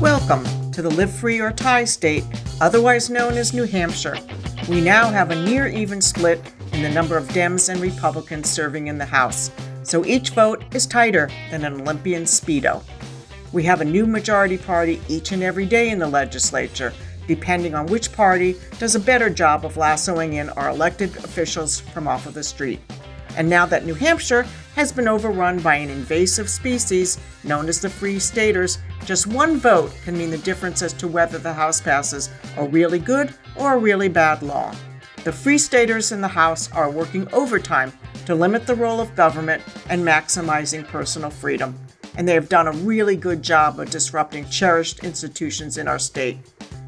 Welcome to the Live Free or Tie state, otherwise known as New Hampshire. We now have a near even split in the number of Dems and Republicans serving in the House, so each vote is tighter than an Olympian Speedo. We have a new majority party each and every day in the legislature, depending on which party does a better job of lassoing in our elected officials from off of the street. And now that New Hampshire has been overrun by an invasive species known as the Free Staters, just one vote can mean the difference as to whether the House passes a really good or a really bad law. The Free Staters in the House are working overtime to limit the role of government and maximizing personal freedom, and they have done a really good job of disrupting cherished institutions in our state.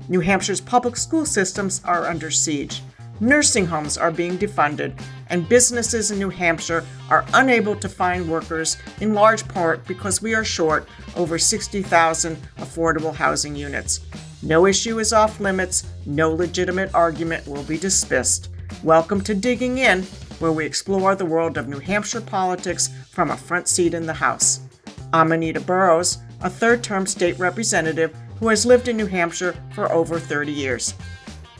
New Hampshire's public school systems are under siege. Nursing homes are being defunded, and businesses in New Hampshire are unable to find workers in large part because we are short over 60,000 affordable housing units. No issue is off limits, no legitimate argument will be dismissed. Welcome to Digging In, where we explore the world of New Hampshire politics from a front seat in the House. I'm Anita Burroughs, a third term state representative who has lived in New Hampshire for over 30 years.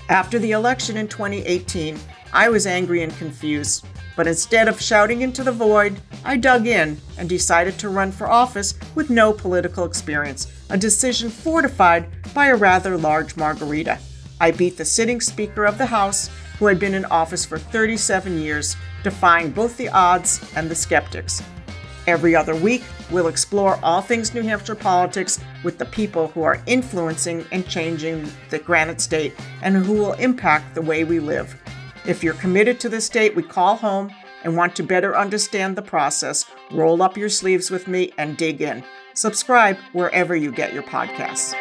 After the election in 2018, I was angry and confused, but instead of shouting into the void, I dug in and decided to run for office with no political experience, a decision fortified by a rather large margarita. I beat the sitting Speaker of the House, who had been in office for 37 years, defying both the odds and the skeptics. Every other week, we'll explore all things New Hampshire politics with the people who are influencing and changing the Granite State and who will impact the way we live. If you're committed to the state we call home and want to better understand the process, roll up your sleeves with me and dig in. Subscribe wherever you get your podcasts.